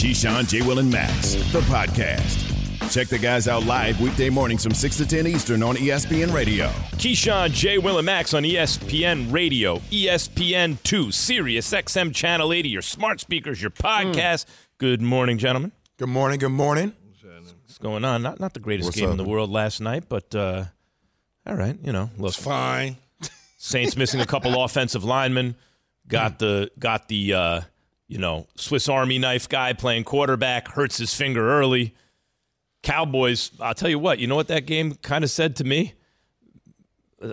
Keyshawn, J. Will, and Max, the podcast. Check the guys out live weekday mornings from 6 to 10 Eastern on ESPN Radio. Keyshawn, J. Will, and Max on ESPN Radio, ESPN 2, Sirius XM Channel 80, your smart speakers, your podcast. Good morning, gentlemen. Good morning. Good morning. What's going on? Not not the greatest What's game up? in the world last night, but uh, all right, you know, look, Fine. Saints missing a couple offensive linemen, got the got the uh, you know Swiss Army knife guy playing quarterback hurts his finger early. Cowboys, I'll tell you what, you know what that game kind of said to me.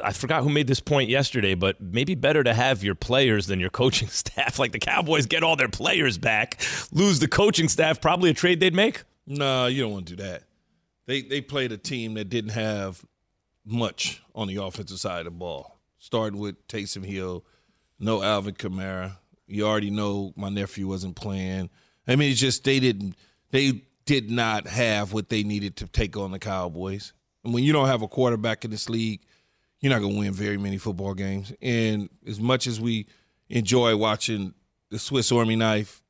I forgot who made this point yesterday, but maybe better to have your players than your coaching staff. Like the Cowboys get all their players back, lose the coaching staff, probably a trade they'd make. No, you don't want to do that. They they played a team that didn't have much on the offensive side of the ball. Starting with Taysom Hill, no Alvin Kamara. You already know my nephew wasn't playing. I mean, it's just they didn't they did not have what they needed to take on the Cowboys. And when you don't have a quarterback in this league, you're not going to win very many football games. And as much as we enjoy watching the Swiss Army knife,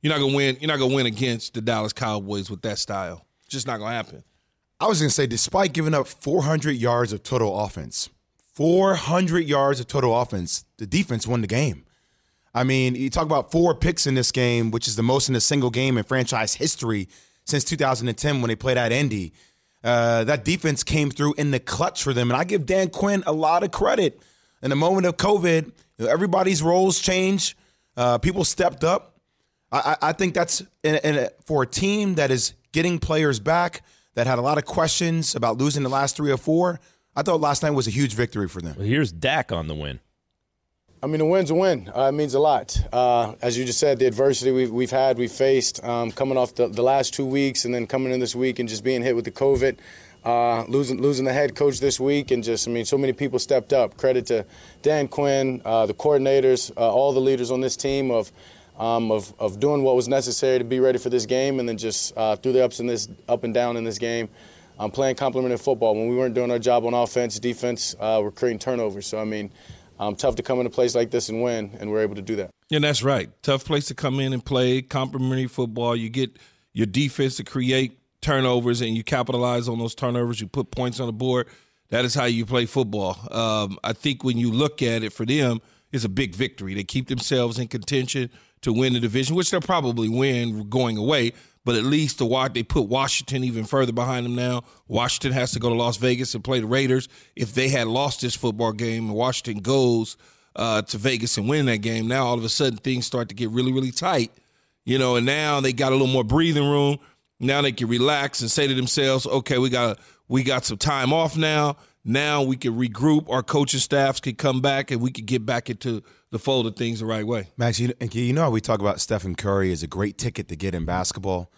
you're not going to win. You're not going to win against the Dallas Cowboys with that style. It's just not going to happen. I was going to say, despite giving up 400 yards of total offense, 400 yards of total offense, the defense won the game. I mean, you talk about four picks in this game, which is the most in a single game in franchise history since 2010 when they played at Indy. Uh, that defense came through in the clutch for them, and I give Dan Quinn a lot of credit. In the moment of COVID, everybody's roles changed. Uh, people stepped up. I, I think that's in, in for a team that is getting players back that had a lot of questions about losing the last three or four. I thought last night was a huge victory for them. Well, here's Dak on the win. I mean, a win's a win. Uh, it means a lot. Uh, as you just said, the adversity we've, we've had, we've faced, um, coming off the, the last two weeks and then coming in this week and just being hit with the COVID, uh, losing losing the head coach this week, and just, I mean, so many people stepped up. Credit to Dan Quinn, uh, the coordinators, uh, all the leaders on this team of, um, of, of doing what was necessary to be ready for this game and then just uh, through the ups and this up and down in this game. Um, playing complementary football. When we weren't doing our job on offense, defense, we're creating turnovers. So, I mean, um, tough to come into a place like this and win, and we're able to do that. And that's right. Tough place to come in and play complimentary football. You get your defense to create turnovers, and you capitalize on those turnovers. You put points on the board. That is how you play football. Um, I think when you look at it for them, it's a big victory. They keep themselves in contention to win the division, which they'll probably win going away. But at least the they put Washington even further behind them now. Washington has to go to Las Vegas and play the Raiders. If they had lost this football game and Washington goes uh, to Vegas and win that game, now all of a sudden things start to get really, really tight. You know, and now they got a little more breathing room. Now they can relax and say to themselves, "Okay, we got we got some time off now. Now we can regroup. Our coaching staffs can come back, and we can get back into the fold of things the right way." Max, you, and you know how we talk about Stephen Curry as a great ticket to get in basketball.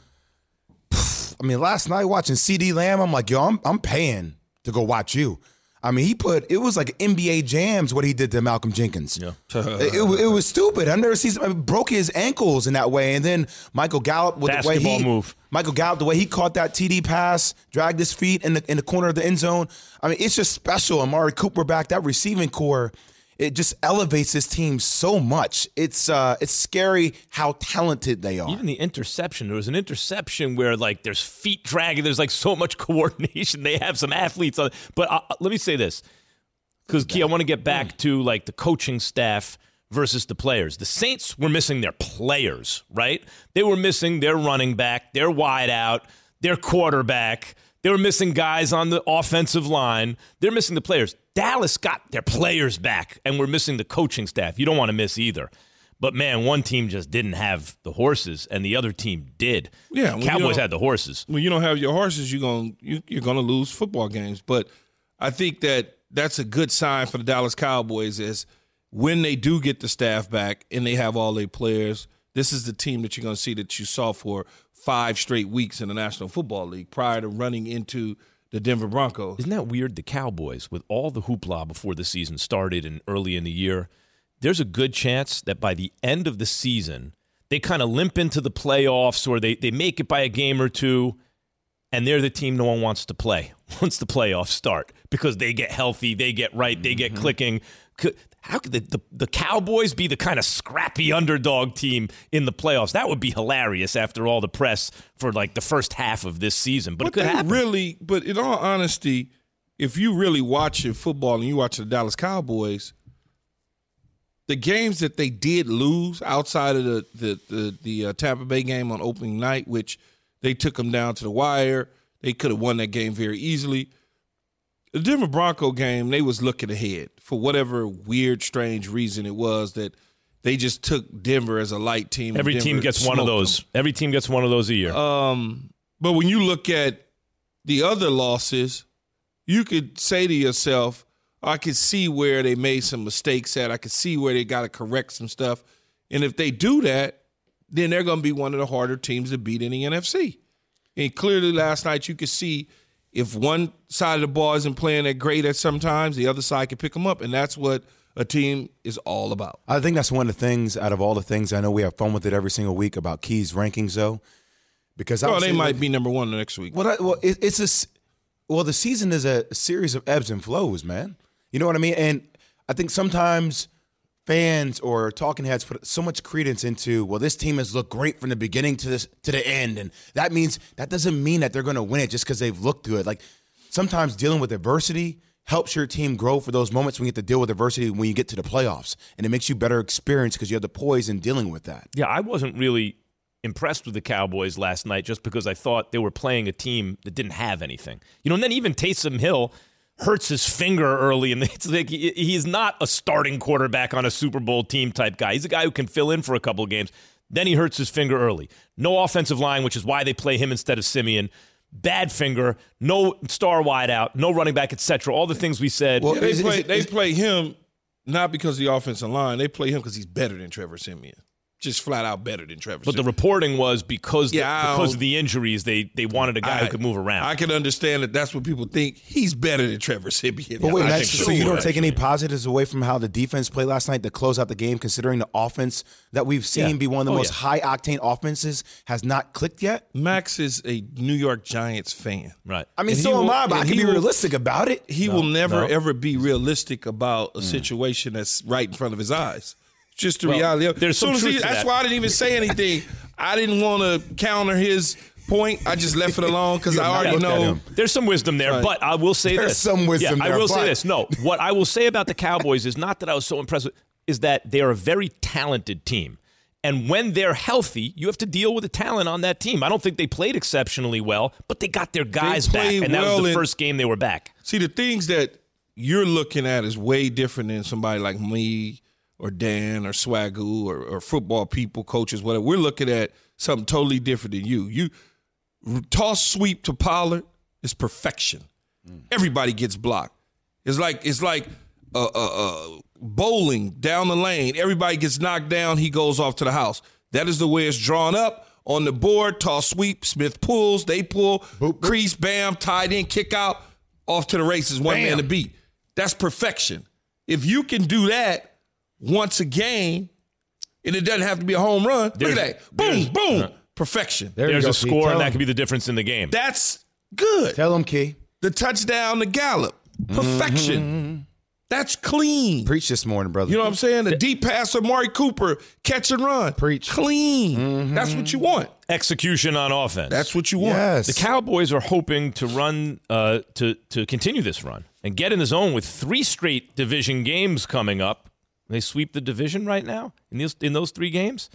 I mean, last night watching CeeDee Lamb, I'm like, yo, I'm I'm paying to go watch you. I mean, he put it was like NBA jams what he did to Malcolm Jenkins. Yeah, it, it, it was stupid. I've never seen I broke his ankles in that way, and then Michael Gallup with the way he move. Michael Gallup the way he caught that TD pass, dragged his feet in the in the corner of the end zone. I mean, it's just special. Amari Cooper back that receiving core. It just elevates this team so much. It's uh, it's scary how talented they are. Even the interception. There was an interception where like there's feet dragging. There's like so much coordination. They have some athletes on. But uh, let me say this, because Key, I want to get back to like the coaching staff versus the players. The Saints were missing their players, right? They were missing their running back, their wideout, their quarterback. They were missing guys on the offensive line. They're missing the players. Dallas got their players back, and we're missing the coaching staff. You don't want to miss either. But man, one team just didn't have the horses, and the other team did. Yeah, you Cowboys had the horses. when you don't have your horses, you're going you, you're going to lose football games. But I think that that's a good sign for the Dallas Cowboys is when they do get the staff back and they have all their players. This is the team that you're going to see that you saw for five straight weeks in the National Football League prior to running into the Denver Broncos. Isn't that weird? The Cowboys, with all the hoopla before the season started and early in the year, there's a good chance that by the end of the season, they kind of limp into the playoffs or they, they make it by a game or two, and they're the team no one wants to play once the playoffs start because they get healthy, they get right, they get mm-hmm. clicking. How could the, the, the Cowboys be the kind of scrappy underdog team in the playoffs? That would be hilarious after all the press for like the first half of this season. But, but it could happen. Really, but in all honesty, if you really watching football and you watch the Dallas Cowboys, the games that they did lose outside of the the the, the uh, Tampa Bay game on opening night, which they took them down to the wire, they could have won that game very easily. The Denver Bronco game, they was looking ahead for whatever weird, strange reason it was that they just took Denver as a light team. Every team gets one of those. them. Every team gets one of those a year. Um, but when you look at the other losses, you could say to yourself, I could see where they made some mistakes at. I could see where they got to correct some stuff. And if they do that, then they're going to be one of the harder teams to beat in the NFC. And clearly last night you could see if one side of the ball isn't playing that great at sometimes, the other side can pick them up. And that's what a team is all about. I think that's one of the things out of all the things I know we have fun with it every single week about Keys rankings though, because Oh, obviously, they might like, be number one the next week. Well, I, well, it, it's a well, the season is a series of ebbs and flows, man. You know what I mean? And I think sometimes fans or talking heads put so much credence into, well, this team has looked great from the beginning to this to the end, and that means that doesn't mean that they're going to win it just because they've looked good. Like sometimes dealing with adversity helps your team grow for those moments when you get to deal with adversity when you get to the playoffs, and it makes you better experience because you have the poise in dealing with that. Yeah, I wasn't really impressed with the Cowboys last night just because I thought they were playing a team that didn't have anything. You know, and then even Taysom Hill hurts his finger early, and it's like he's not a starting quarterback on a Super Bowl team type guy. He's a guy who can fill in for a couple of games. Then he hurts his finger early. No offensive line, which is why they play him instead of Siemian. Bad finger, no star wide out, no running back, etc. All the things we said. Well, Yeah, they Is play is they is- play him not because of the offensive line. They play him because he's better than Trevor Siemian. Just flat out better than Trevor. but the reporting was because Yeah, I because of the injuries, they they wanted a guy who could move around. I can understand that. That's what people think. He's better than Trevor Siemian. But wait, I Max, so you don't take any positives away from how the defense played last night to close out the game, considering the offense that we've seen Yeah. be one of the Oh, most yeah. high octane offenses has not clicked yet? Max is a New York Giants fan. right. I mean, And so am will- I, but I can be will- realistic about it. He will never no. ever be realistic about a Mm. situation that's right in front of his eyes. Just the Well, reality. of- there's some truth he- That's that. why I didn't even say anything. I didn't want to counter his point. I just left it alone because I already know. There's some wisdom there, Right. but I will say There's this. some wisdom yeah, I there, will say this. No, what I will say about the Cowboys is not that I was so impressed with, is that they are a very talented team. And when they're healthy, you have to deal with the talent on that team. I don't think they played exceptionally well, but they got their guys back. And that well was the in- first game they were back. See, the things that you're looking at is way different than somebody like me or Dan or Swagoo or, or football people, coaches, whatever. We're looking at something totally different than you. You toss sweep to Pollard is perfection. Everybody gets blocked. It's like it's like uh, uh, uh, bowling down the lane. Everybody gets knocked down. He goes off to the house. That is the way it's drawn up on the board. Toss sweep. Smith pulls. They pull. Crease. Bam. Tied in. Kick out. Off to the races. One man to beat. That's perfection. If you can do that once a game, and it doesn't have to be a home run. Look at that. Boom. there's- Boom. Uh, Perfection. There you There's go, a score, and that him. could be the difference in the game. That's good. Tell them, Key. The touchdown to Gallup. Perfection. Mm-hmm. That's clean. Preach this morning, brother. You know what I'm saying? The deep pass of Mari Cooper, catch and run. Preach. Clean. Mm-hmm. That's what you want. Execution on offense. That's what you want. yes. The Cowboys are hoping to run uh, to to continue this run and get in the zone with three straight division games coming up. They sweep the division right now in these in those three games.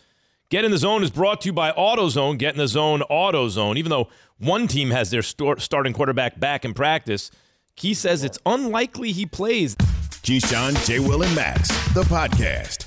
Get in the zone is brought to you by AutoZone. Get in the zone, AutoZone. Even though one team has their starting quarterback back in practice, Key says it's unlikely he plays. Keyshawn, J. Will, and Max, the podcast.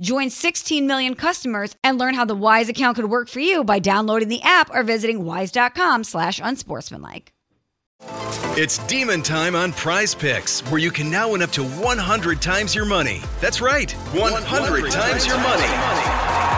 Join 16 million customers and learn how the Wise account could work for you by downloading the app or visiting wise.com slash unsportsmanlike. It's demon time on prize picks, where you can now win up to 100 times your money. That's right, 100, times your money.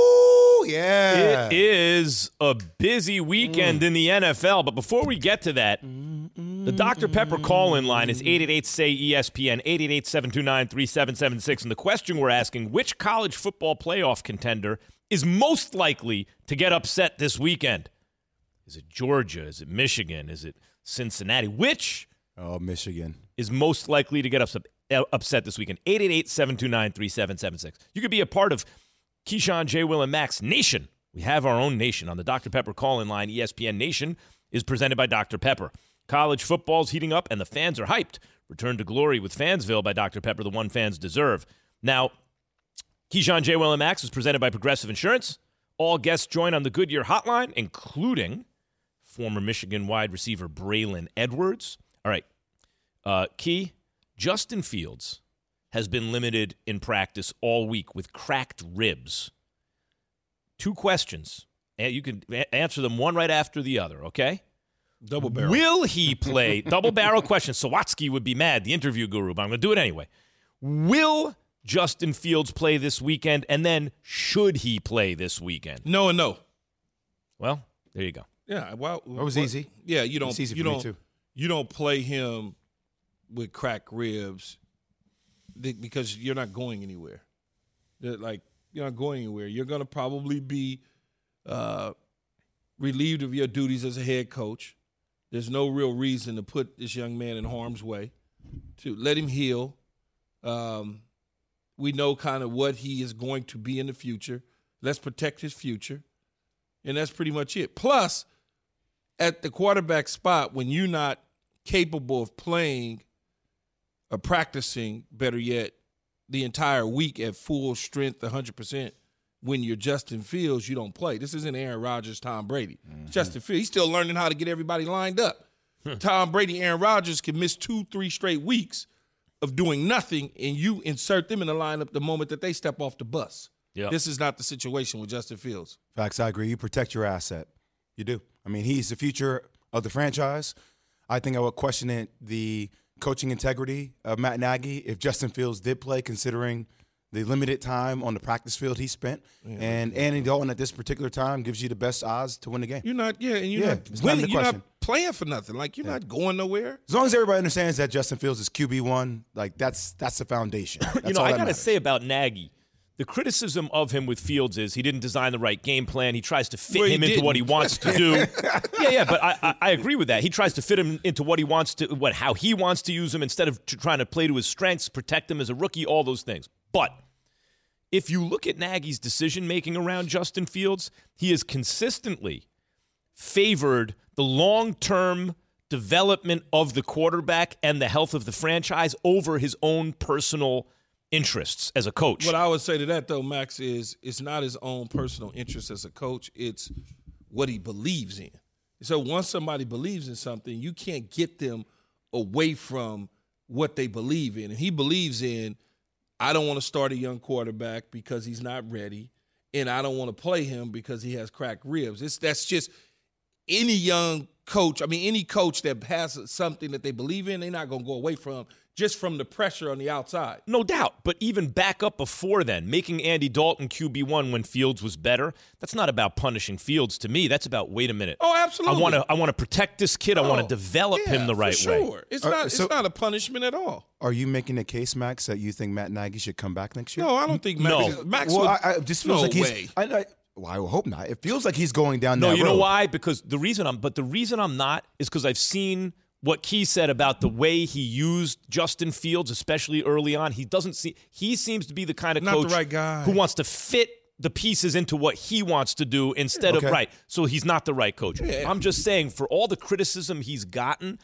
Oh, yeah. It is a busy weekend mm. in the NFL, but before we get to that, the Dr. Pepper call in line is 888 say ESPN, 888 729 3776. And the question we're asking which college football playoff contender is most likely to get upset this weekend? Is it Georgia? Is it Michigan? Is it Cincinnati? Which Oh, Michigan. is most likely to get upset, upset this weekend? 888 729 3776. You could be a part of Keyshawn, J. Will, and Max Nation. We have our own nation on the Dr. Pepper call in line. ESPN Nation is presented by Dr. Pepper. College football's heating up and the fans are hyped. Return to glory with Fansville by Dr. Pepper, the one fans deserve. Now, Keyshawn, J. Will, and Max is presented by Progressive Insurance. All guests join on the Goodyear hotline, including former Michigan wide receiver Braylon Edwards. All right, uh, Key, Justin Fields has been limited in practice all week with cracked ribs. Two questions. And you can answer them one right after the other, okay? Double barrel. Will he play? double barrel question. Sawatsky would be mad, the interview guru, but I'm going to do it anyway. Will Justin Fields play this weekend? And then should he play this weekend? no and no. Well, there you go. Yeah, well, That was what- easy. Yeah, you don't. It's easy you me, don't. too. You don't play him with cracked ribs th- because you're not going anywhere. Like you're not going anywhere. You're going to probably be uh, relieved of your duties as a head coach. There's no real reason to put this young man in harm's way. To let him heal. Um, we know kind of what he is going to be in the future. Let's protect his future. And that's pretty much it. Plus, at the quarterback spot, when you're not capable of playing or practicing, better yet, the entire week at full strength, 100%, when you're Justin Fields, you don't play. This isn't Aaron Rodgers, Tom Brady. Mm-hmm. Justin Fields, he's still learning how to get everybody lined up. Tom Brady, Aaron Rodgers can miss two, three straight weeks of doing nothing, and you insert them in the lineup the moment that they step off the bus. Yeah. This is not the situation with Justin Fields. Facts, I agree. You protect your asset. You do. I mean, he's the future of the franchise. I think I would question it, the coaching integrity of Matt Nagy if Justin Fields did play, considering the limited time on the practice field he spent. and Andy Dalton at this particular time gives you the best odds to win the game. You're not, yeah, and you're Yeah, not it's not winning. the You're question. not playing for nothing. Like you're not going nowhere. As long as everybody understands that Justin Fields is QB one, like that's that's the foundation. That's you know, all I got to matters. say about Nagy, the criticism of him with Fields is he didn't design the right game plan. He tries to fit Well, him into what he wants to do. yeah, yeah, but I, I, I agree with that. He tries to fit him into what he wants to, what how he wants to use him instead of trying to play to his strengths, protect him as a rookie, all those things. But if you look at Nagy's decision making around Justin Fields, he has consistently favored the long term development of the quarterback and the health of the franchise over his own personal interests as a coach. What I would say to that though, Max, is it's not his own personal interest as a coach. It's what he believes in. So once somebody believes in something, you can't get them away from what they believe in. And he believes in, I don't want to start a young quarterback because he's not ready, and I don't want to play him because he has cracked ribs. It's that's just any young coach, I mean, any coach that has something that they believe in, they're not going to go away from just from the pressure on the outside. No doubt. But even back up before then, making Andy Dalton QB1 when Fields was better, that's not about punishing Fields to me. That's about, wait a minute. Oh, absolutely. I want to I want to protect this kid. I want Oh, to develop yeah, him the for right sure. way. It's Uh, not so- it's not a punishment at all. Are you making a case, Max, that you think Matt Nagy should come back next year? No, I don't think Max, No. Max well, would, I, I just feels no like he's. way. I, I, well, I hope not. It feels like he's going down No, that you know why? Because the reason I'm, but the reason I'm not is because I've seen what Key said about the way he used Justin Fields, especially early on. He doesn't see. He seems to be the kind of Not the coach right guy. who wants to fit the pieces into what he wants to do instead Okay. of right. So he's not the right coach. I'm just saying, for all the criticism he's gotten,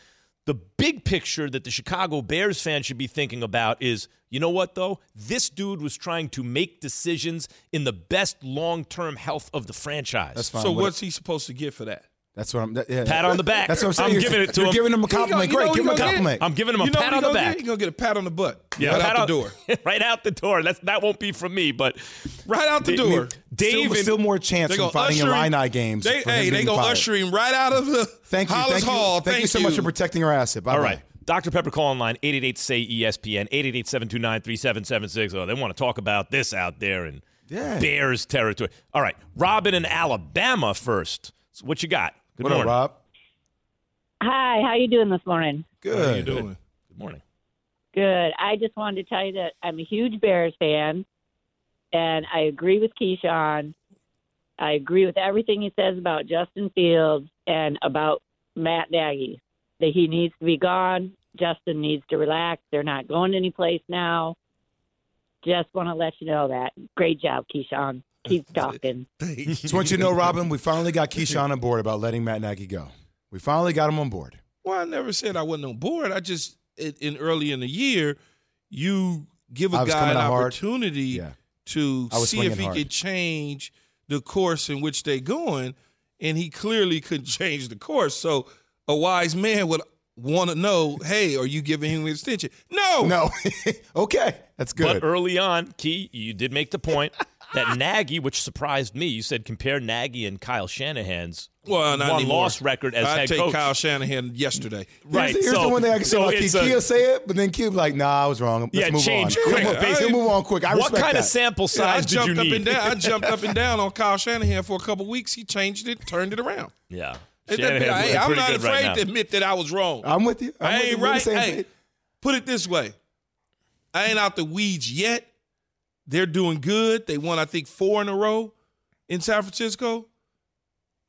the big picture that the Chicago Bears fan should be thinking about is you know what, though? This dude was trying to make decisions in the best long term health of the franchise. That's fine. So What- what's he supposed to get for that? That's what I'm. That, yeah. Pat on the back. That's what I'm saying. I'm You're- giving it to You're him. giving him a He gonna- compliment. Great. Give he him a gonna get? compliment. I'm giving him a you know pat what on the back. Get? He gonna get a pat on the butt. Yeah, right pat out the door. right out the door. That's that won't be from me, but Right out the Dave- door. Dave still, and- still more chance They from gonna fighting in usher Illini games. They, hey, they being gonna fired. usher him right out of the Thank you. Halas Thank you. Hall. Thank, you so much for protecting our asset. Bye all right. Dr. Pepper call online 888 say ESPN 888 729 3776. Oh, they want to talk about this out there in Yeah. Bears territory. All right. Robin in Alabama first. So what you got? Good What morning. up, Rob? Hi, how you doing this morning? Good. How you doing? Good morning. Good. I just wanted to tell you that I'm a huge Bears fan, and I agree with Keyshawn. I agree with everything he says about Justin Fields and about Matt Nagy. That he needs to be gone. Justin needs to relax. They're not going anyplace now. Just want to let you know that. Great job, Keyshawn. Keep talking. Just want you to know, Robin, we finally got Keyshawn on board about letting Matt Nagy go. We finally got him on board. Well, I never said I wasn't on board. I just in, in early in the year, you give a guy an opportunity Yeah. to see if he hard. could change the course in which they're going, and he clearly couldn't change the course. So a wise man would want to know, hey, are you giving him an extension? No, No. okay. That's good. But early on, Key, you did make the point that Nagy, which surprised me, you said compare Nagy and Kyle Shanahan's Well, not one anymore. loss record as I head take coach. Kyle Shanahan yesterday. right. Here's, here's so, the one thing I can say so about Key. it's say it, but then Key'll like, nah, I was wrong. Let's Yeah, move change on. quick. He'll, move- he'll move on quick. I what kind that. of sample Yeah, I size did you jumped up need? and down. I jumped up and down on Kyle Shanahan for a couple weeks. He changed it, turned it around. Yeah. It- Shanahan's hey, I'm not afraid right to admit that I was wrong. I'm with you. I'm I with ain't you. Right. Hey, put it this way. I ain't out the weeds yet. They're doing good. They won, I think, four in a row in San Francisco.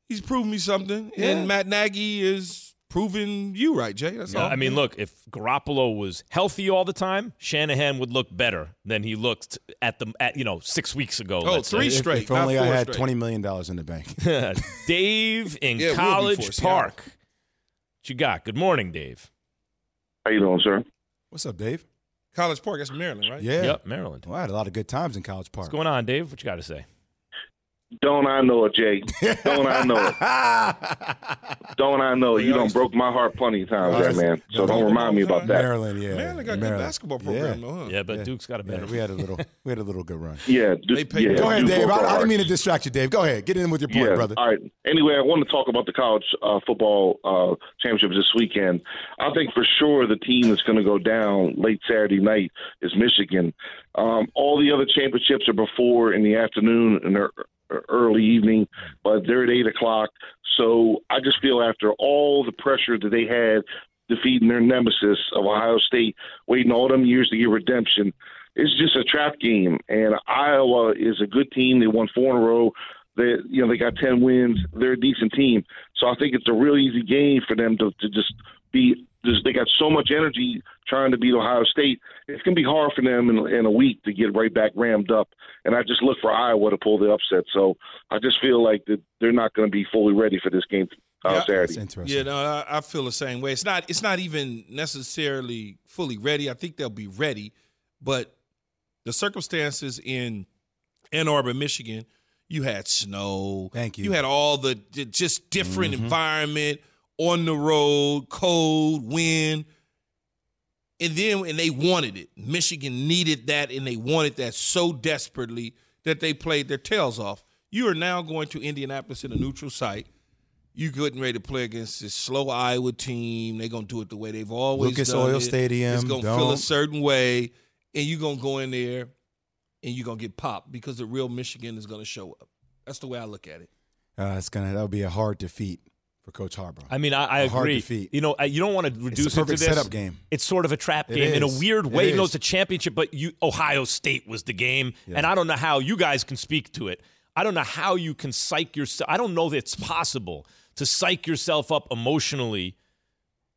He's proven me something. Yeah. And Matt Nagy is proving you right, Jay. That's Yeah, all. I mean, look, if Garoppolo was healthy all the time, Shanahan would look better than he looked at the at you know six weeks ago. Oh, let's three say. If- straight, If only I had straight. twenty million dollars in the bank. Dave in Yeah, it will be College for Seattle. Park. What you got? Good morning, Dave. How you doing, sir? What's up, Dave? College Park, that's Maryland, right? Yeah. Yep, Maryland. Well, I had a lot of good times in College Park. What's going on, Dave? What you got to say? Don't I know it, Jay? Don't I know it? Don't I know it? You don't broke my heart plenty of times, Well, there, man. So don't remind me about that. Maryland, yeah. Maryland got a good basketball program, Yeah. though, huh? Yeah, but Yeah. Duke's got a Yeah, better. we had a little, we had a little good run. Yeah, They pay- yeah. Go ahead, you Dave. I, I didn't mean to distract you, Dave. Go ahead, get in with your point, yeah. brother. All right. Anyway, I want to talk about the college uh, football uh, championships this weekend. I think for sure the team that's going to go down late Saturday night is Michigan. Um, all the other championships are before in the afternoon and they're early evening, but they're at eight o'clock. So I just feel after all the pressure that they had defeating their nemesis of Ohio State, waiting all them years to get redemption, it's just a trap game. And Iowa is a good team. They won four in a row. They, you know, they got ten wins. They're a decent team. So I think it's a real easy game for them to, to just be. Just they got so much energy trying to beat Ohio State. It's going to be hard for them in, in a week to get right back rammed up. And I just look for Iowa to pull the upset. So I just feel like that they're not going to be fully ready for this game uh, Yeah. That's Saturday. interesting. Yeah, no, I, I feel the same way. It's not. It's not even necessarily fully ready. I think they'll be ready, but the circumstances in Ann Arbor, Michigan, you had snow. Thank you. You had all the the just different Mm-hmm. environment on the road, cold, wind, and then and they wanted it. Michigan needed that, and they wanted that so desperately that they played their tails off. You are now going to Indianapolis in a neutral site. you getting ready to play against this slow Iowa team. They're gonna do it the way they've always done. Lucas done Oil it. Stadium, It's gonna feel don't- a certain way, and you're gonna go in there and you're gonna get popped because the real Michigan is gonna show up. That's the way I look at it. Uh, it's gonna that'll be a hard defeat for Coach Harbaugh. I mean, I, I A hard agree. defeat. You know, uh, you don't want to reduce it's a it to this. setup game. It's sort of a trap It game in a weird way, even though is. it's a championship. But you, Ohio State was the game, and I don't know how you guys can speak to it. I don't know how you can psych yourself. I don't know that it's possible to psych yourself up emotionally.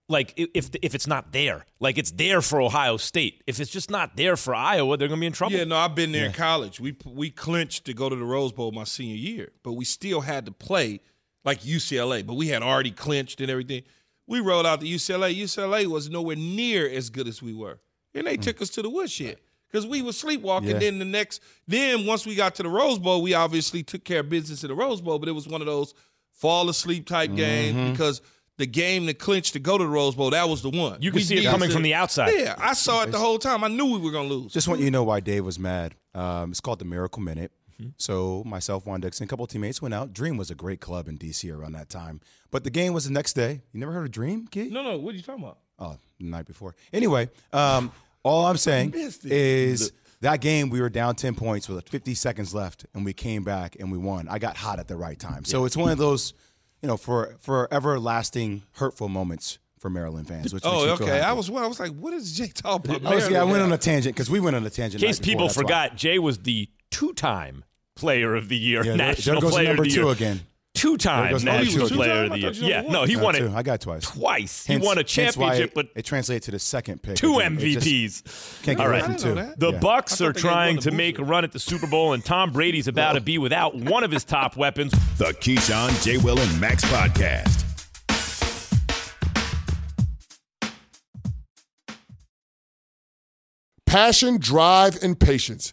Like if if it's not there, like it's there for Ohio State. If it's just not there for Iowa, they're gonna be in trouble. Yeah, no, I've been there in college. We we clinched to go to the Rose Bowl my senior year, but we still had to play like UCLA. But we had already clinched and everything. We rolled out to UCLA. UCLA was nowhere near as good as we were, and they took us to the woodshed because we were sleepwalking. Yeah. Then the next, then once we got to the Rose Bowl, we obviously took care of business in the Rose Bowl, but it was one of those fall asleep type games because. The game that clinched to go to the Rose Bowl, that was the one. You could see it coming to- from the outside. Yeah, I saw it the whole time. I knew we were going to lose. Just want you to know why Dave was mad. Um, it's called the Miracle Minute. Mm-hmm. So myself, Juan Dixon, a couple of teammates went out. Dream was a great club in DC around that time. But the game was the next day. You never heard of Dream, kid? no, no, what are you talking about? Oh, the night before. Anyway, um, all I'm saying is that game we were down 10 points with 50 seconds left and we came back and we won. I got hot at the right time. So it's one of those, you know, for for everlasting hurtful moments for Maryland fans. Which makes Oh, okay. I was I was like, what is Jay talking about? I, was, yeah, I went on a tangent because we went on a tangent. In case before, people that's why. forgot, Jay was the two-time Player of the Year, Yeah, National there goes Player number of the two Year. again. Two-time National two. Player of the Year. Yeah, won. no, he I won got it two. I got twice. twice. Hence- he won a championship, but it translated to the second pick. two again. It just MVPs. Can't get All away from two. that. The Yeah. Bucks are trying to to make a run at the Super Bowl, and Tom Brady's about to be without one of his top weapons. The Keyshawn, J. Will, and Max Podcast. Passion, drive, and patience.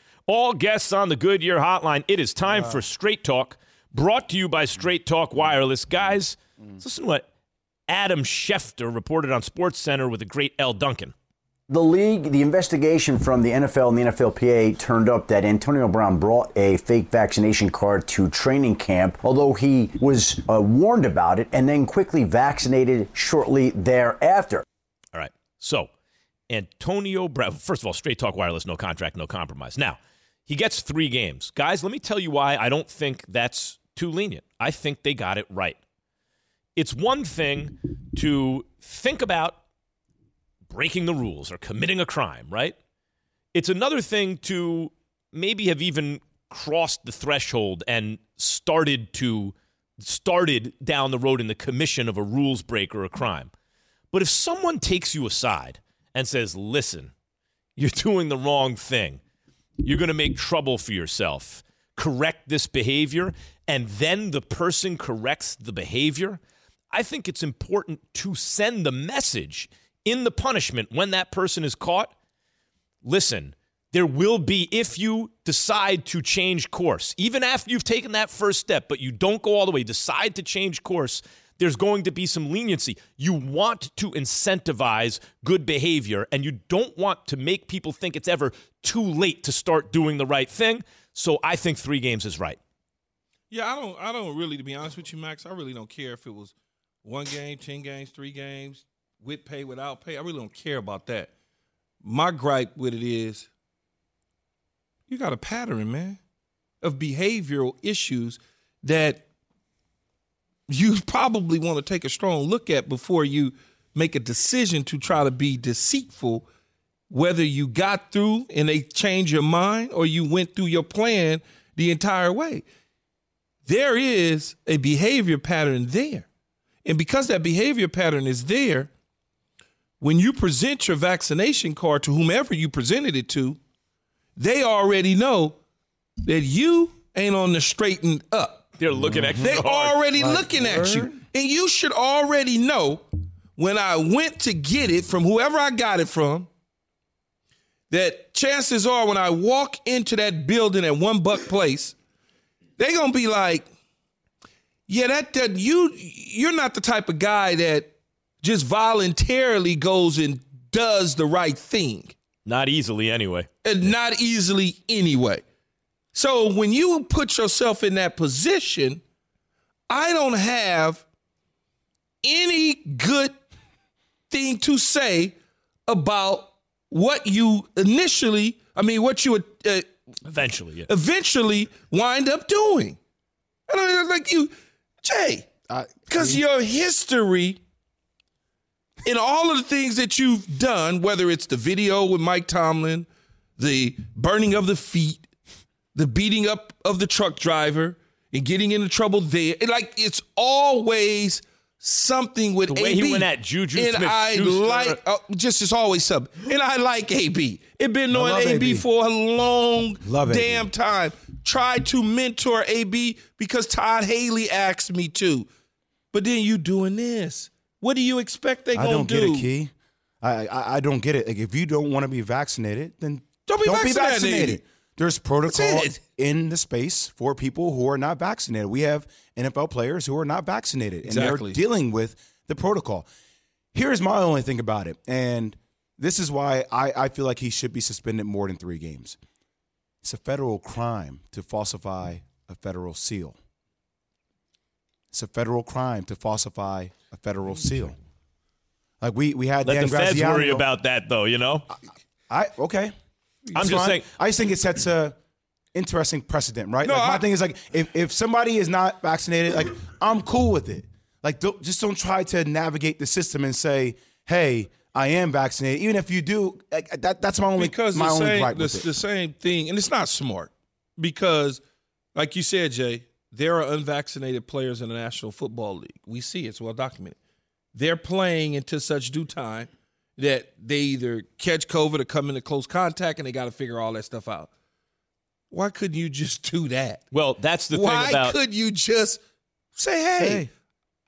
All guests on the Goodyear Hotline. It is time for Straight Talk, brought to you by Straight Talk Wireless. Guys, listen to what Adam Schefter reported on SportsCenter with the great Elle Duncan. The league, the investigation from the NFL and the NFLPA turned up that Antonio Brown brought a fake vaccination card to training camp, although he was uh, warned about it and then quickly vaccinated shortly thereafter. All right. So, Antonio Brown, first of all, straight talk wireless, no contract, no compromise. Now, he gets three games. Guys, let me tell you why I don't think that's too lenient. I think they got it right. It's one thing to think about breaking the rules or committing a crime, right? It's another thing to maybe have even crossed the threshold and started to started down the road in the commission of a rules break or a crime. But if someone takes you aside and says, listen, you're doing the wrong thing, you're going to make trouble for yourself, correct this behavior, and then the person corrects the behavior, I think it's important to send the message in the punishment when that person is caught. Listen, there will be, if you decide to change course, even after you've taken that first step, but you don't go all the way, decide to change course, there's going to be some leniency. You want to incentivize good behavior, and you don't want to make people think it's ever too late to start doing the right thing. So I think three games is right. Yeah, I don't. I don't really, to be honest with you, Max. I really don't care if it was one game, ten games, three games, with pay, without pay. I really don't care about that. My gripe with it is, you got a pattern, man, of behavioral issues that you probably want to take a strong look at before you make a decision to try to be deceitful. Whether you got through and they change your mind, or you went through your plan the entire way there is a behavior pattern there. And because that behavior pattern is there, when you present your vaccination card to whomever you presented it to, they already know that you ain't on the straightened up. They're looking at you. They're hard. already looking at you. And you should already know when I went to get it from whoever I got it from, that chances are when I walk into that building at One Buc Place, they gonna be like, yeah, that, that you you're not the type of guy that just voluntarily goes and does the right thing. Not easily, anyway. And not easily anyway. So when you put yourself in that position, I don't have any good thing to say about what you initially, I mean, what you uh, Eventually, yeah. eventually wind up doing. I don't like you, Jay, because your history in all of the things that you've done, whether it's the video with Mike Tomlin, the burning of the feet, the beating up of the truck driver, and getting into trouble there, it, like it's always something with The way AB. he went at Juju and I Smith-Schuster. like uh, just it's always something, and I like AB. It been I knowing AB, AB. for a long Love AB. damn time. Tried to mentor AB because Todd Haley asked me to, but then you doing this. What do you expect they I gonna don't do? get it, Key. I, I I don't get it. Like if you don't want to be vaccinated, then Don't be vaccinated. There's protocol in the space for people who are not vaccinated. We have NFL players who are not vaccinated, and they're dealing with the protocol. Here's my only thing about it, and this is why I, I feel like he should be suspended more than three games. It's a federal crime to falsify a federal seal. It's a federal crime to falsify a federal seal. Like we we had Let Dan the feds Graziano- worry about that, though. You know. I okay. I'm just fine. saying- I just think it sets a interesting precedent, right? No, like my I- thing is like if, if somebody is not vaccinated, like I'm cool with it. Like don't, just don't try to navigate the system and say, "Hey, I am vaccinated." Even if you do, like that that's my only because my the only same, gripe the, with it. the same thing, and it's not smart because, like you said, Jay, there are unvaccinated players in the National Football League. We see it's well documented. They're playing into such due time that they either catch COVID or come into close contact, and they got to figure all that stuff out. Why couldn't you just do that? Well, that's the Why thing about. could you just say, "Hey, Hey.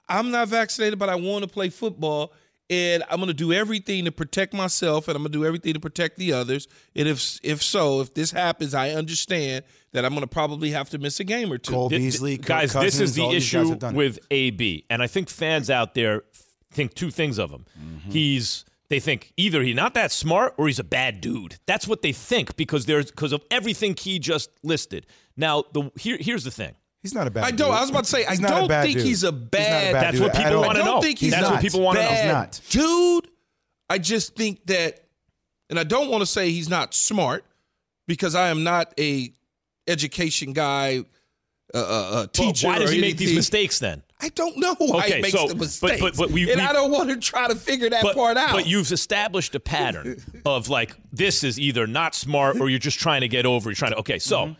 I'm not vaccinated, but I want to play football, and I'm going to do everything to protect myself, and I'm going to do everything to protect the others. And if if so, if this happens, I understand that I'm going to probably have to miss a game or two. Cole Th- th- Beasley, Kirk guys, this is the all these guys issue have it. with AB, and I think fans out there think two things of him. Mm-hmm. He's they think either he's not that smart or he's a bad dude. That's what they think because there's because of everything he just listed. Now, the here, here's the thing. He's not a bad. I don't. dude. I was about to say, He's I not a don't bad think dude. he's a He's not bad- That's dude what people wanna I don't know. think he's That's what not people wanna know. bad He's not. dude. I just think that, and I don't want to say he's not smart because I am not a education guy, uh, uh, uh, Well, teacher. why does or he make these mistakes then? I don't know why Okay, makes so- the but- but- but we- and we- I don't want to try to figure that but, part out. But you've established a pattern of like this is either not smart or you're just trying to get over. You're trying to okay. So Mm-hmm.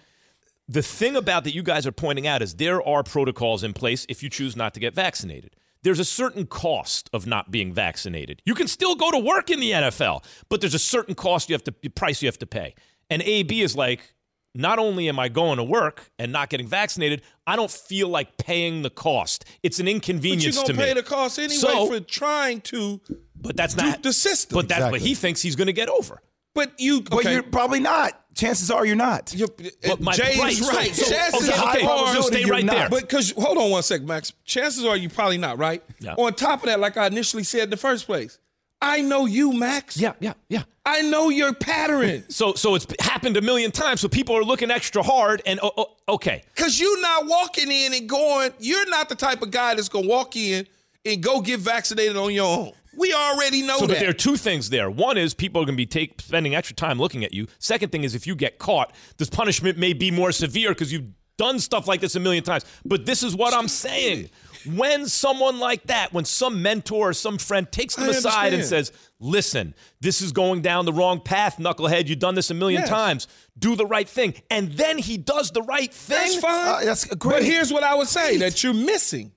the thing about that you guys are pointing out is there are protocols in place if you choose not to get vaccinated. There's a certain cost of not being vaccinated. You can still go to work in the NFL, but there's a certain cost you have to price you have to pay. And AB is like, not only am I going to work and not getting vaccinated, I don't feel like paying the cost. It's an inconvenience but you're inconvenience gonna pay the cost anyway So- for trying to but that's not the system. But that's what he thinks he's going to get over. but you. But you're probably not. Chances are you're not. you're, But uh, my- Jay's right, so- right. so- Chances okay, okay, are, so stay right not. there. But because hold on one sec, Max. Chances are you probably not right. Yeah. On top of that, like I initially said in the first place, I know you, Max. Yeah, yeah, yeah. I know your pattern. So so it's happened a million times. So people are looking extra hard. And oh, oh, okay, Cause you're not walking in and going, you're not the type of guy that's gonna walk in and go get vaccinated on your own. We already know So, that. but there are two things there. One is people are going to be take, spending extra time looking at you. Second thing is if you get caught, this punishment may be more severe because you've done stuff like this a million times. But this is what I'm saying. When someone like that, when some mentor or some friend takes them I aside and says, listen, this is going down the wrong path, knucklehead, you've done this a million Yes. times, do the right thing. And then he does the right thing. That's fine. Uh, that's But here's what I would say that you're missing.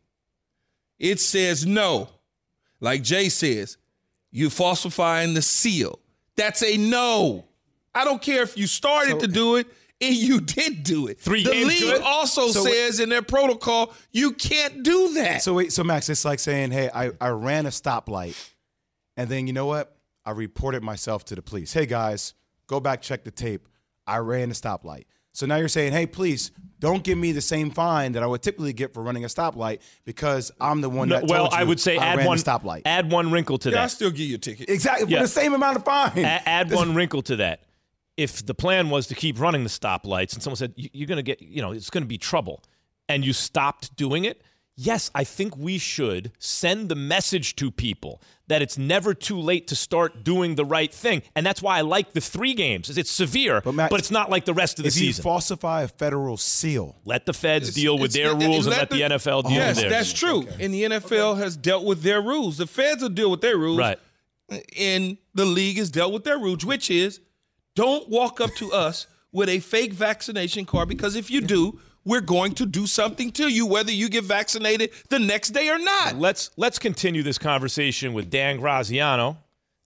It says no. Like Jay says, you're falsifying the seal. That's a no. I don't care if you started to do it and you did do it. Three the games league good? also So says in their protocol you can't do that. So wait, so Max, it's like saying, "Hey, I, I ran a stoplight, and then you know what? I reported myself to the police. Hey guys, go back check the tape. I ran a stoplight. So now you're saying, hey, please don't give me the same fine that I would typically get for running a stoplight because I'm the one No, that. well, told you I would say I add one stoplight. Add one wrinkle to yeah, I still give you a ticket. exactly Yeah. for the same amount of fine. A- add one wrinkle to that. If the plan was to keep running the stoplights and someone said, "You- you're going to get, you know, it's going to be trouble, and you stopped doing it, yes, I think we should send the message to people that it's never too late to start doing the right thing. And that's why I like the three games. It's severe, but, Matt, it's not like the rest of the if you season. falsify a federal seal, let the feds deal with their it- rules and let let the, NFL oh, deal yes, with theirs. that's true. And the NFL has dealt with their rules. The feds will deal with their rules. Right. And the league has dealt with their rules, which is don't walk up to us with a fake vaccination card because if you do, we're going to do something to you, whether you get vaccinated the next day or not. Let's let's continue this conversation with Dan Graziano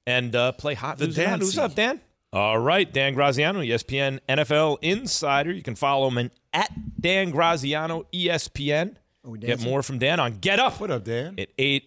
and uh, play hot The news. and Hot. What's up, Dan? All right, Dan Graziano, ESPN NFL Insider. You can follow him in- at Dan Graziano ESPN. Get more from Dan on Get Up. What up, Dan? At 8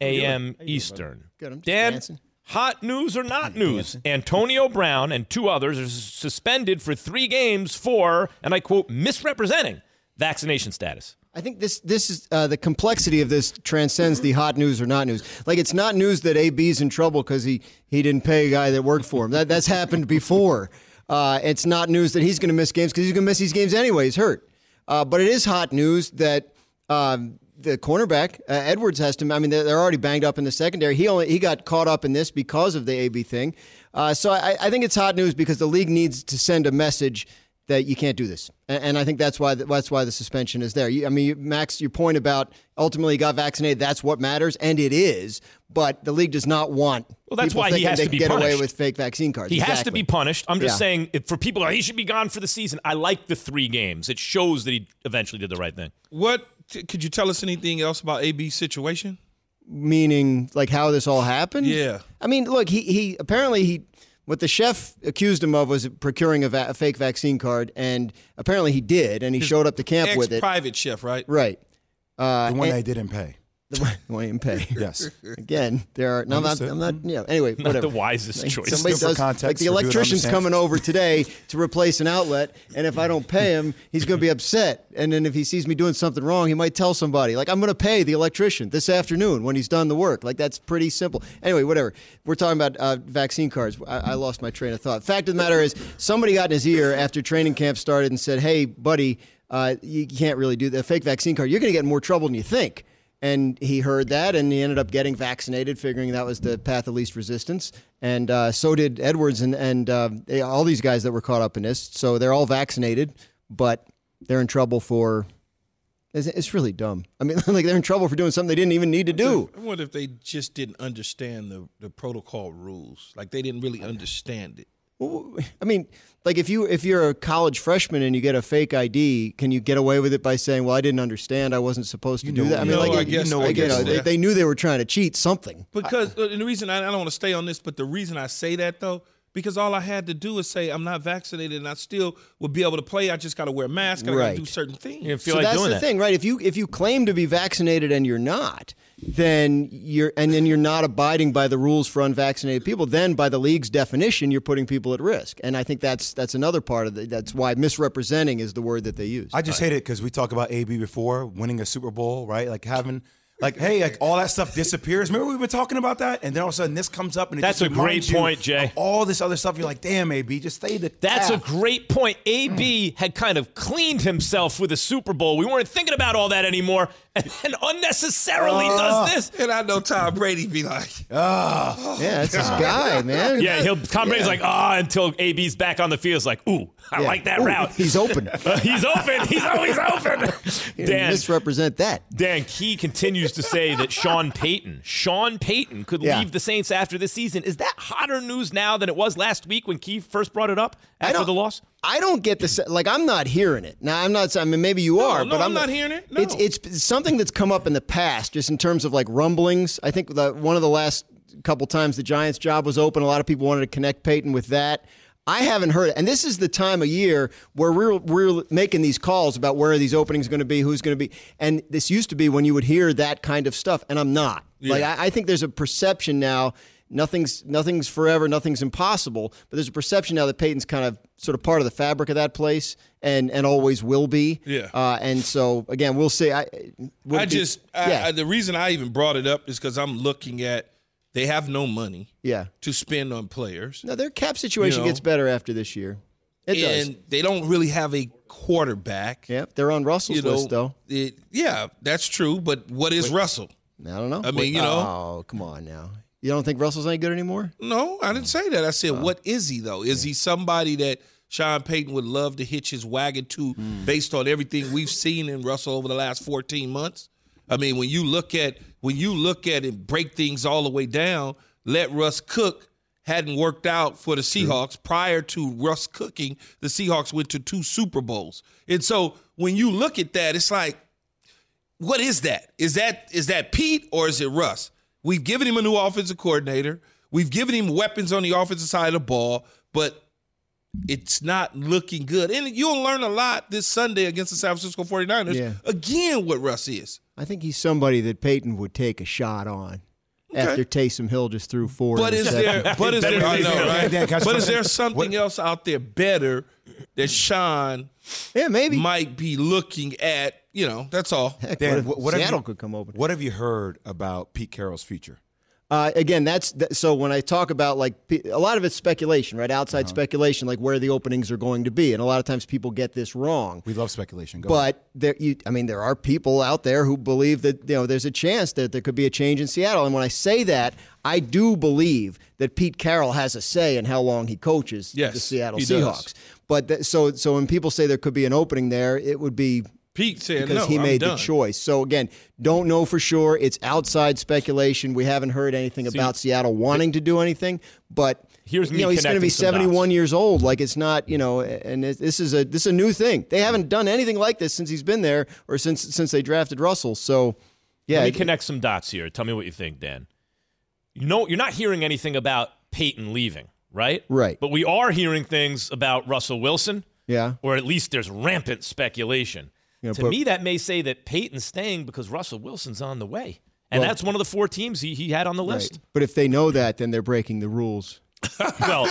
a.m. Eastern. Good, I'm just Dan, dancing. Hot news or not news? Antonio Brown and two others are suspended for three games for, and I quote, misrepresenting vaccination status. I think this this is uh, the complexity of this transcends the hot news or not news. Like it's not news that AB's in trouble because he he didn't pay a guy that worked for him. That that's happened before. Uh, it's not news that he's going to miss games because he's going to miss these games anyway. He's hurt. Uh, but it is hot news that um, the cornerback uh, Edwards has to. I mean, they're, they're already banged up in the secondary. He only he got caught up in this because of the AB thing. Uh, so I, I think it's hot news because the league needs to send a message that you can't do this, and, and I think that's why that's why the suspension is there. You, I mean, you, Max, your point about ultimately got vaccinated, that's what matters, and it is. But the league does not want. Well, that's why he has they to be can get away with fake vaccine cards. He has to be punished. I'm just Yeah. saying, if, for people, he should be gone for the season. I like the three games. It shows that he eventually did the right thing. What could you tell us anything else about AB's situation? meaning like how this all happened. Yeah. I mean, look, he he apparently he what the chef accused him of was procuring a, va- a fake vaccine card, and apparently he did, and he showed up to camp with it. Ex-private chef, right? Right. Uh, the one and- they didn't pay. The one the one he pay. Yes. Again, there are. No, I'm not. I'm not. Yeah. Anyway, Not whatever. the wisest choice. Somebody does, context, like the electrician's coming over today to replace an outlet, and if I don't pay him, he's going to be upset. And then if he sees me doing something wrong, he might tell somebody. Like I'm going to pay the electrician this afternoon when he's done the work. Like that's pretty simple. Anyway, whatever. We're talking about uh, vaccine cards. I, I lost my train of thought. Fact of the matter is, somebody got in his ear after training camp started and said, "Hey, buddy, uh, you can't really do the fake vaccine card. You're going to get in more trouble than you think." And he heard that, and he ended up getting vaccinated, figuring that was the path of least resistance. And uh, so did Edwards and and uh, they, all these guys that were caught up in this. So they're all vaccinated, but they're in trouble for. It's, it's really dumb. I mean, like they're in trouble for doing something they didn't even need to do. I wonder if they just didn't understand the, the protocol rules. Like they didn't really understand it. Well, I mean, like if you if you're a college freshman and you get a fake ID, can you get away with it by saying, "Well, I didn't understand. I wasn't supposed to do know that." I mean, you- like No, I you guess- know, I like, you guess know, they, they knew they were trying to cheat something. Because uh, and the reason I, I don't want to stay on this, but the reason I say that though, because all I had to do is say I'm not vaccinated, and I still would be able to play. I just got to wear a mask. I got to do certain things. You feel so like that's doing the that. thing, right? If you if you claim to be vaccinated and you're not, then you're and then you're not abiding by the rules for unvaccinated people. Then, by the league's definition, you're putting people at risk. And I think that's that's another part of the, that's why misrepresenting is the word that they use. I just hate it because we talked about AB before winning a Super Bowl, right? Like having Like, hey, like all that stuff disappears. Remember we've been talking about that, and then all of a sudden this comes up, and it That's just a great point, Jay. All this other stuff, you're like, damn, AB, just stay the. That's a great point. AB had kind of cleaned himself with a Super Bowl. We weren't thinking about all that anymore, and then unnecessarily does this. And I know Tom Brady be like, Ah, Yeah, that's his guy, man. Yeah, he'll Tom Brady's like, ah, until AB's back on the field. It's like, ooh, I Yeah. like that Ooh, route. He's open. Uh, he's open. He's always open. Dan, misrepresent that. Dan Key continues to say that Sean Payton, Sean Payton could Yeah. leave the Saints after this season. Is that hotter news now than it was last week when Key first brought it up after the loss? I don't get this. Like, I'm not hearing it. Now, I'm not. I mean, maybe you are, no, but I'm not hearing it. No. It's it's something that's come up in the past, just in terms of like rumblings. I think the, one of the last couple times the Giants' job was open, a lot of people wanted to connect Payton with that. I haven't heard it, and this is the time of year where we're we're making these calls about where are these openings going to be, who's going to be, and this used to be when you would hear that kind of stuff, and I'm not. Like, I, I think there's a perception now nothing's nothing's forever, nothing's impossible. But there's a perception now that Payton's kind of sort of part of the fabric of that place, and and always will be. Yeah. Uh, and so again, we'll see. I I be- just, I, yeah, I, the reason I even brought it up is because I'm looking at they have no money yeah. to spend on players. No, their cap situation You know. gets better after this year. It does. and they don't really have a quarterback. Yep, they're on Russell's You know, list though. it- yeah, that's true. But what is Russell? I don't know. I mean, you know- Oh, come on now. You don't think Russell's any good anymore? No, I didn't say that. I said, what is he though? Is he somebody that Sean Payton would love to hitch his wagon to, Hmm. based on everything we've seen in Russell over the last 14 months? I mean, when you look at when you look at and break things all the way down, let Russ cook hadn't worked out for the Seahawks. Prior to Russ cooking, the Seahawks went to two Super Bowls. And so when you look at that, it's like, what is that? Is that is that Pete or is it Russ? We've given him a new offensive coordinator. We've given him weapons on the offensive side of the ball, but it's not looking good. And you'll learn a lot this Sunday against the San Francisco 49ers. Yeah. Again, what Russ is. I think he's somebody that Payton would take a shot on after Taysom Hill just threw four. But is interceptions. there but is there I know, right? Dan, can I ask But is there something else out there better that Sean Yeah, maybe. might be looking at? You know, that's all. Heck, Dan, what if what, what Seattle you, could come open. What have you heard about Pete Carroll's future? Uh, again, that's th- so when I talk about like a lot of it's speculation, right? Outside speculation, like where the openings are going to be, and a lot of times people get this wrong. We love speculation. Go. But there, you, I mean, there are people out there who believe that you know there's a chance that there could be a change in Seattle. And when I say that, I do believe that Pete Carroll has a say in how long he coaches Yes, the Seattle he does. Seahawks. But th- so so when people say there could be an opening there, it would be Pete said because no. he made the choice. So again, don't know for sure. It's outside speculation. We haven't heard anything about Seattle wanting to do anything, but Here's you know he's going to be connecting some 71 years old. Like it's not you know, and it, this is a this is a new thing. They haven't done anything like this since he's been there or since since they drafted Russell. So yeah, Let me it- connect some dots here. Tell me what you think, Dan. You know, you're not hearing anything about Payton leaving, right? Right. But we are hearing things about Russell Wilson, yeah. or at least there's rampant speculation. You know, to but- me, that may say that Payton's staying because Russell Wilson's on the way. And Well- that's one of the four teams he, he had on the Right. list. But if they know that, then they're breaking the rules. Well,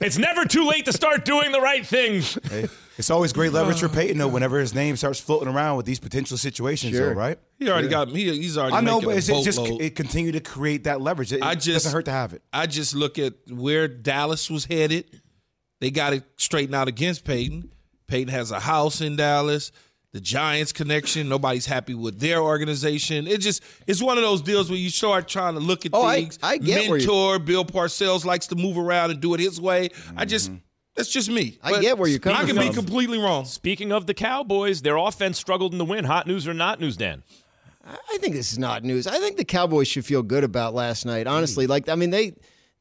it's never too late to start doing the right thing. Hey, it's always great leverage for uh. Payton, though, whenever his name starts floating around with these potential situations, Sure. though, right? He already got he, he's already I know, but a it's, it's just boatload. it continued to create that leverage. It, I it just- doesn't hurt to have it. I just look at where Dallas was headed. They got it straightened out against Payton. Payton has a house in Dallas. The Giants connection. Nobody's happy with their organization. It just it's one of those deals where you start trying to look at Oh, I- things. I get where you- mentor Bill Parcells likes to move around and do it his way. I just mm-hmm. that's just me. I But get where you're coming from. I can be completely wrong. Speaking of the Cowboys, their offense struggled in the win. Hot news or not news, Dan? I think this is not news. I think the Cowboys should feel good about last night. Honestly, mm. like I mean, they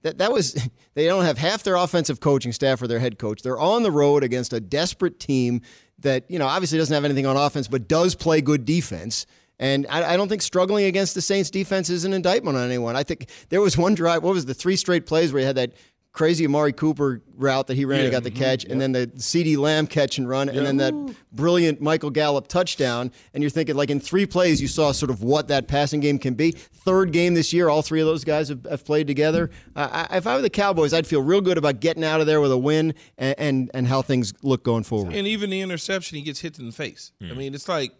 that that was they don't have half their offensive coaching staff or their head coach. They're on the road against a desperate team that you know obviously doesn't have anything on offense, but does play good defense. And I, I don't think struggling against the Saints defense is an indictment on anyone. I think there was one drive. What was the three straight plays where he had that crazy Amari Cooper route that he ran and got the catch, and then the CeeDee Lamb catch and run, and then that brilliant Michael Gallup touchdown. And you're thinking, like in three plays, you saw sort of what that passing game can be. Third game this year, all three of those guys have, have played together. Uh, I, if I were the Cowboys, I'd feel real good about getting out of there with a win and and, and how things look going forward. And even the interception, he gets hit in the face. I mean, it's like,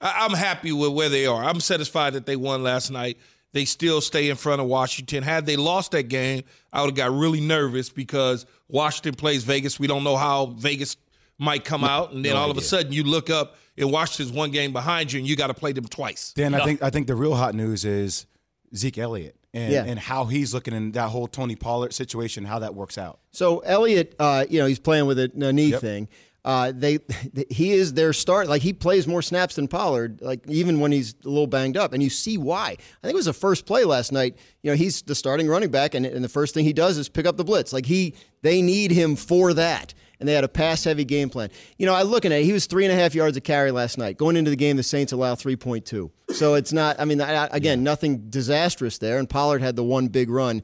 I, I'm happy with where they are. I'm satisfied that they won last night. They still stay in front of Washington. Had they lost that game, I would have got really nervous because Washington plays Vegas. We don't know how Vegas might come out, and then no all of a sudden you look up and Washington's one game behind you, and you got to play them twice. Dan, I think I think the real hot news is Zeke Elliott and, Yeah. and how he's looking in that whole Tony Pollard situation, how that works out. So Elliott, uh, you know, he's playing with a, a knee Yep. thing. Uh, they, he is their start. Like he plays more snaps than Pollard. Like even when he's a little banged up, and you see why. I think it was the first play last night. You know, he's the starting running back, and, and the first thing he does is pick up the blitz. Like he, they need him for that. And they had a pass heavy game plan. You know, I looking at it, he was three and a half yards of carry last night. Going into the game, the Saints allow 3.2. So it's not, I mean, I, again, nothing disastrous there. And Pollard had the one big run.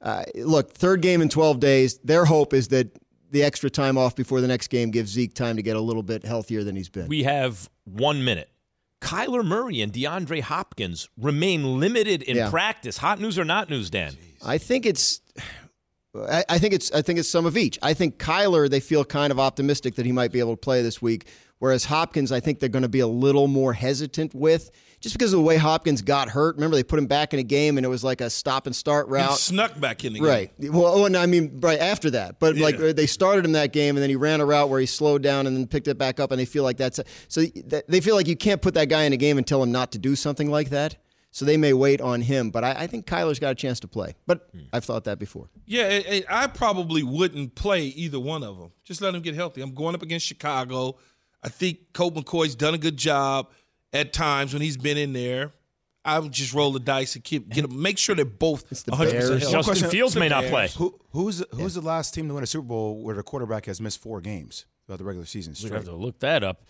Uh, look, third game in 12 days. Their hope is that the extra time off before the next game gives Zeke time to get a little bit healthier than he's been. We have one minute. Kyler Murray and DeAndre Hopkins remain limited in Yeah. practice. Hot news or not news, Dan? I think it's. I I think it's I think it's some of each. I think Kyler they feel kind of optimistic that he might be able to play this week, whereas Hopkins I think they're going to be a little more hesitant with just because of the way Hopkins got hurt. Remember they put him back in a game and it was like a stop and start He route. snuck back in the game. Right. Well, oh, and I mean, right after that. But like they started him that game, and then he ran a route where he slowed down and then picked it back up, and they feel like that's a, so. They feel like you can't put that guy in a game and tell him not to do something like that. So they may wait on him. But I, I think Kyler's got a chance to play. But hmm. I've thought that before. Yeah, it- it- I probably wouldn't play either one of them. Just let him get healthy. I'm going up against Chicago. I think Colt McCoy's done a good job at times when he's been in there. I would just roll the dice and keep get 'em- make sure they're both the 100% Bears. healthy. Justin Question- Fields may not play. Who, who's who's the last team to win a Super Bowl where the quarterback has missed four games throughout the regular season? We have to look that up.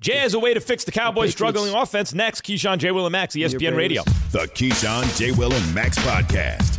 Jay has a way to fix the Cowboys' struggling offense. Next, Keyshawn, J. Will, and Max, ESPN Radio. The Keyshawn, J. Will, and Max podcast.